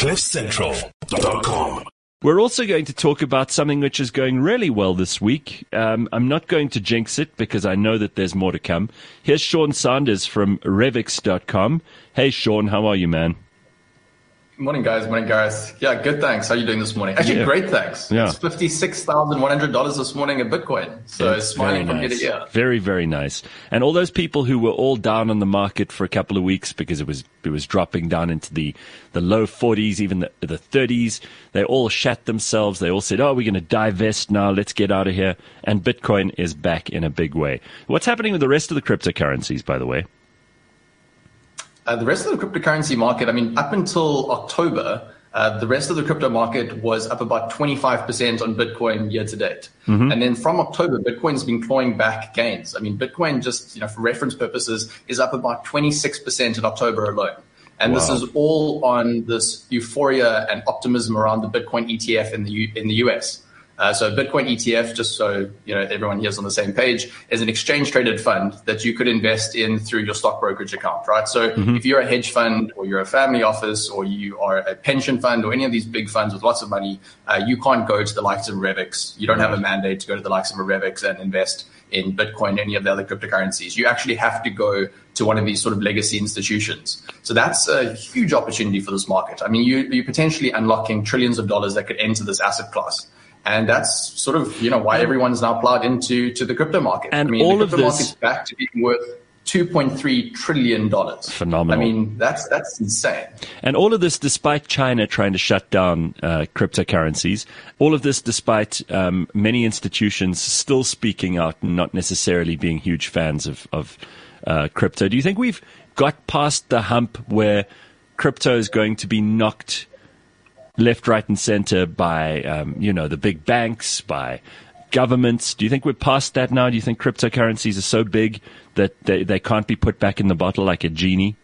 CliffCentral.com. We're also going to talk about something which is going really well this week. Um, I'm not going to jinx it because I know that there's more to come. Here's Sean Sanders from Revix.com. Hey, Sean, how are you, man? Morning, guys. Morning, guys. Yeah, good. Thanks. How are you doing this morning? Actually, Yeah. great. Thanks. Yeah. It's fifty-six thousand one hundred dollars this morning in Bitcoin. So It's smiling very from ear to ear. Very, very nice. And all those people who were all down on the market for a couple of weeks because it was it was dropping down into the, the low 40s, even the, the 30s, they all shat themselves. They all said, "Oh, we're going to divest now. Let's get out of here." And Bitcoin is back in a big way. What's happening with the rest of the cryptocurrencies, by the way? Uh, the rest of the cryptocurrency market, I mean, up until October, uh, the rest of the crypto market was up about 25% on Bitcoin year to date. And then from October, Bitcoin's been clawing back gains. I mean, Bitcoin, just you know, for reference purposes, is up about 26% in October alone. And this is all on this euphoria and optimism around the Bitcoin ETF in the U- in the US. Uh, so Bitcoin ETF, just so you know everyone here is on the same page, is an exchange traded fund that you could invest in through your stock brokerage account, right? So if you're a hedge fund or you're a family office or you are a pension fund or any of these big funds with lots of money, uh, you can't go to the likes of Revix. You don't have a mandate to go to the likes of a Revix and invest in Bitcoin, any of the other cryptocurrencies. You actually have to go to one of these sort of legacy institutions. So that's a huge opportunity for this market. I mean, you, you're potentially unlocking trillions of dollars that could enter this asset class. And that's sort of, you know, why everyone's now plowed into to the crypto market. And I mean, all the of this- market's back to being worth $2.3 trillion. Phenomenal. I mean, that's, that's insane. And all of this despite China trying to shut down uh, cryptocurrencies. All of this despite um, many institutions still speaking out and not necessarily being huge fans of, of uh, crypto. Do you think we've got past the hump where crypto is going to be knocked left, right, and center by, um, you know, the big banks, by governments? Do you think we're past that now? Do you think cryptocurrencies are so big that they, they can't be put back in the bottle like a genie?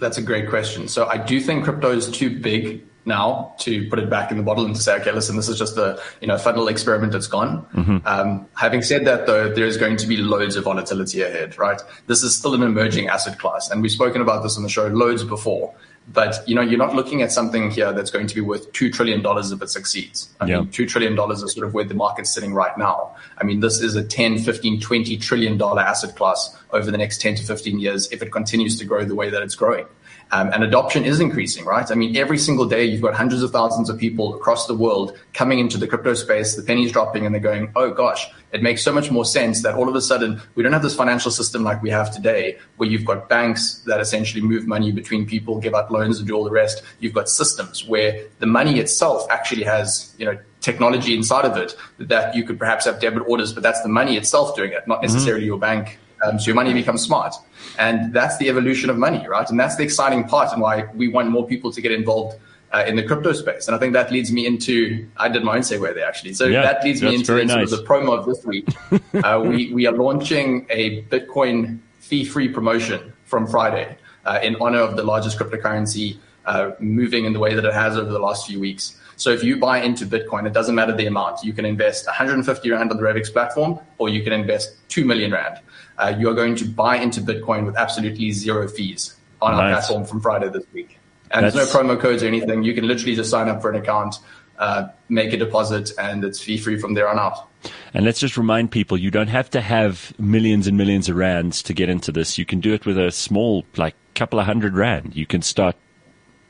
That's a great question. So I do think crypto is too big now to put it back in the bottle and to say, okay, listen, this is just a you know fun little experiment that's gone. Um, having said that, though, there is going to be loads of volatility ahead, right? This is still an emerging asset class, and we've spoken about this on the show loads before. But you know, you're not looking at something here that's going to be worth two trillion dollars if it succeeds. I Yeah. mean, two trillion dollars is sort of where the market's sitting right now. I mean, this is a 10, 15, 20 trillion dollar asset class over the next 10 to 15 years if it continues to grow the way that it's growing. Um, and adoption is increasing, right? I mean, every single day you've got hundreds of thousands of people across the world coming into the crypto space, the penny's dropping, and they're going, oh gosh, it makes so much more sense that all of a sudden we don't have this financial system like we have today, where you've got banks that essentially move money between people, give out loans, and do all the rest. You've got systems where the money itself actually has, you know, technology inside of it that you could perhaps have debit orders, but that's the money itself doing it, not necessarily your bank. Um, so your money becomes smart. And that's the evolution of money, right? And that's the exciting part and why we want more people to get involved uh, in the crypto space. And I think that leads me into, I did my own segue there actually. So Yeah, that leads me into very sort of the promo of this week. uh, we, we are launching a Bitcoin fee-free promotion from Friday uh, in honor of the largest cryptocurrency uh, moving in the way that it has over the last few weeks. So if you buy into Bitcoin, it doesn't matter the amount. You can invest 150 Rand on the Revix platform, or you can invest 2 million Rand. Uh, you are going to buy into Bitcoin with absolutely zero fees on our platform from Friday this week. And there's no promo codes or anything. You can literally just sign up for an account, uh, make a deposit, and it's fee free from there on out. And let's just remind people you don't have to have millions and millions of rands to get into this. You can do it with a small, like, couple of hundred rand. You can start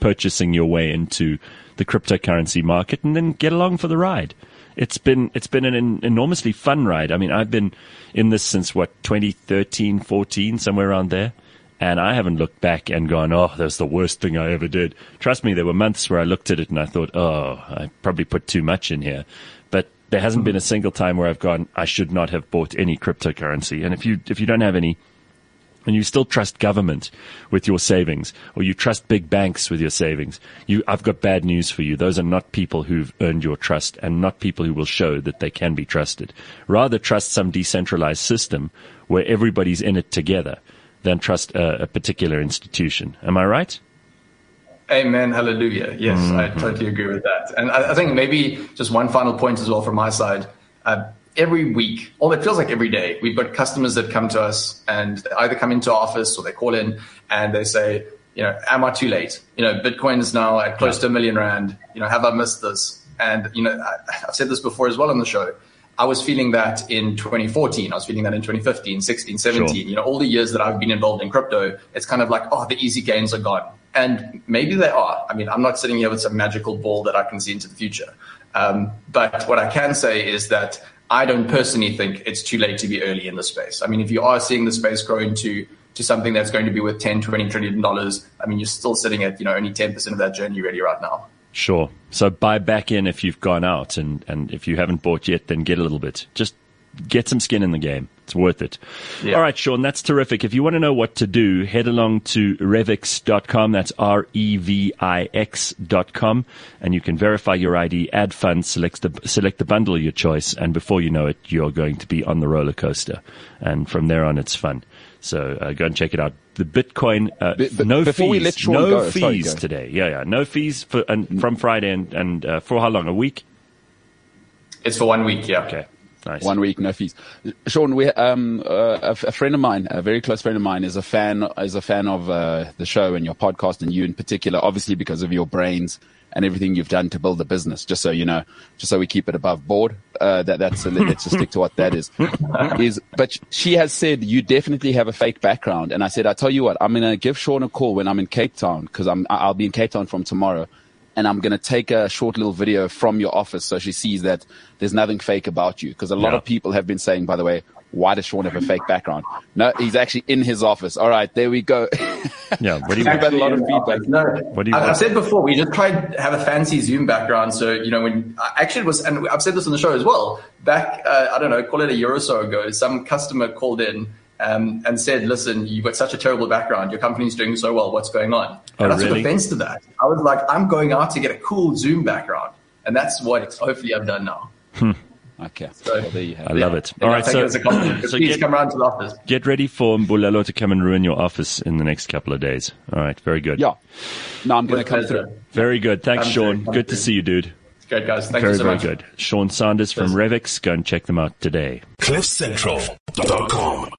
purchasing your way into the cryptocurrency market and then get along for the ride. It's been, it's been an enormously fun ride. I mean, I've been in this since what, 2013, 14, somewhere around there. And I haven't looked back and gone, oh, that's the worst thing I ever did. Trust me, there were months where I looked at it and I thought, oh, I probably put too much in here. But there hasn't been a single time where I've gone, I should not have bought any cryptocurrency. And if you, if you don't have any, and you still trust government with your savings, or you trust big banks with your savings, you, I've got bad news for you. Those are not people who've earned your trust and not people who will show that they can be trusted. Rather trust some decentralized system where everybody's in it together than trust a, a particular institution. Am I right? Amen. Hallelujah. Yes, I totally agree with that. And I, I think maybe just one final point as well from my side. Uh, every week, or it feels like every day, we've got customers that come to us and they either come into office or they call in and they say, you know, am I too late? You know, Bitcoin is now at close to a million rand. You know, have I missed this? And, you know, I, I've said this before as well on the show. I was feeling that in 2014. I was feeling that in 2015, 16, 17. Sure. You know, all the years that I've been involved in crypto, it's kind of like, oh, the easy gains are gone. And maybe they are. I mean, I'm not sitting here with some magical ball that I can see into the future. Um, but what I can say is that I don't personally think it's too late to be early in the space. I mean, if you are seeing the space grow into to something that's going to be worth 10, 20 trillion dollars, I mean, you're still sitting at, you know, only 10% of that journey ready right now. Sure. So buy back in if you've gone out and, and if you haven't bought yet, then get a little bit. Just get some skin in the game. It's worth it. Yeah. All right, Sean, that's terrific. If you want to know what to do, head along to revix.com. That's R-E-V-I-X.com. And you can verify your ID, add funds, select the, select the bundle of your choice. And before you know it, you're going to be on the roller coaster. And from there on, it's fun. So uh, go and check it out. The Bitcoin, uh, no fees, no go, fees sorry, today. Yeah, yeah, no fees for and from Friday and, and uh, for how long? A week? It's for one week. Yeah. Okay. Nice. One week, no fees. Sean, we um uh, a, a, friend of mine, a very close friend of mine, is a fan is a fan of uh, the show and your podcast, and you in particular, obviously because of your brains and everything you've done to build the business. Just so you know, just so we keep it above board. Uh, that that's a, let's just stick to what that is. Is but she has said you definitely have a fake background, and I said I tell you what, I'm gonna give Sean a call when I'm in Cape Town because I'm I'll be in Cape Town from tomorrow. And I'm going to take a short little video from your office so she sees that there's nothing fake about you. Because a lot yeah. of people have been saying, by the way, why does Sean have a fake background? No, he's actually in his office. All right, there we go. yeah, what do you We've a lot of feedback. No, what do you I, have said before, we just tried to have a fancy Zoom background. So, you know, when actually it was, and I've said this on the show as well, back, uh, I don't know, call it a year or so ago, some customer called in um, and said, listen, you've got such a terrible background. Your company's doing so well. What's going on? Oh, and I took offense to that. I was like, I'm going out to get a cool Zoom background. And that's what hopefully I've done now. Hmm. Okay. So, there you have I love it. All right. So, so please get, come around to the office. Get ready for Mbulelo to come and ruin your office in the next couple of days. All right. Very good. Yeah. No, I'm going to come through. Very good. Thanks, Sean. Good to see you, dude. Good, guys. Thank very, you so very much. good. Sean Sanders from Revix. Go and check them out today. CliffCentral.com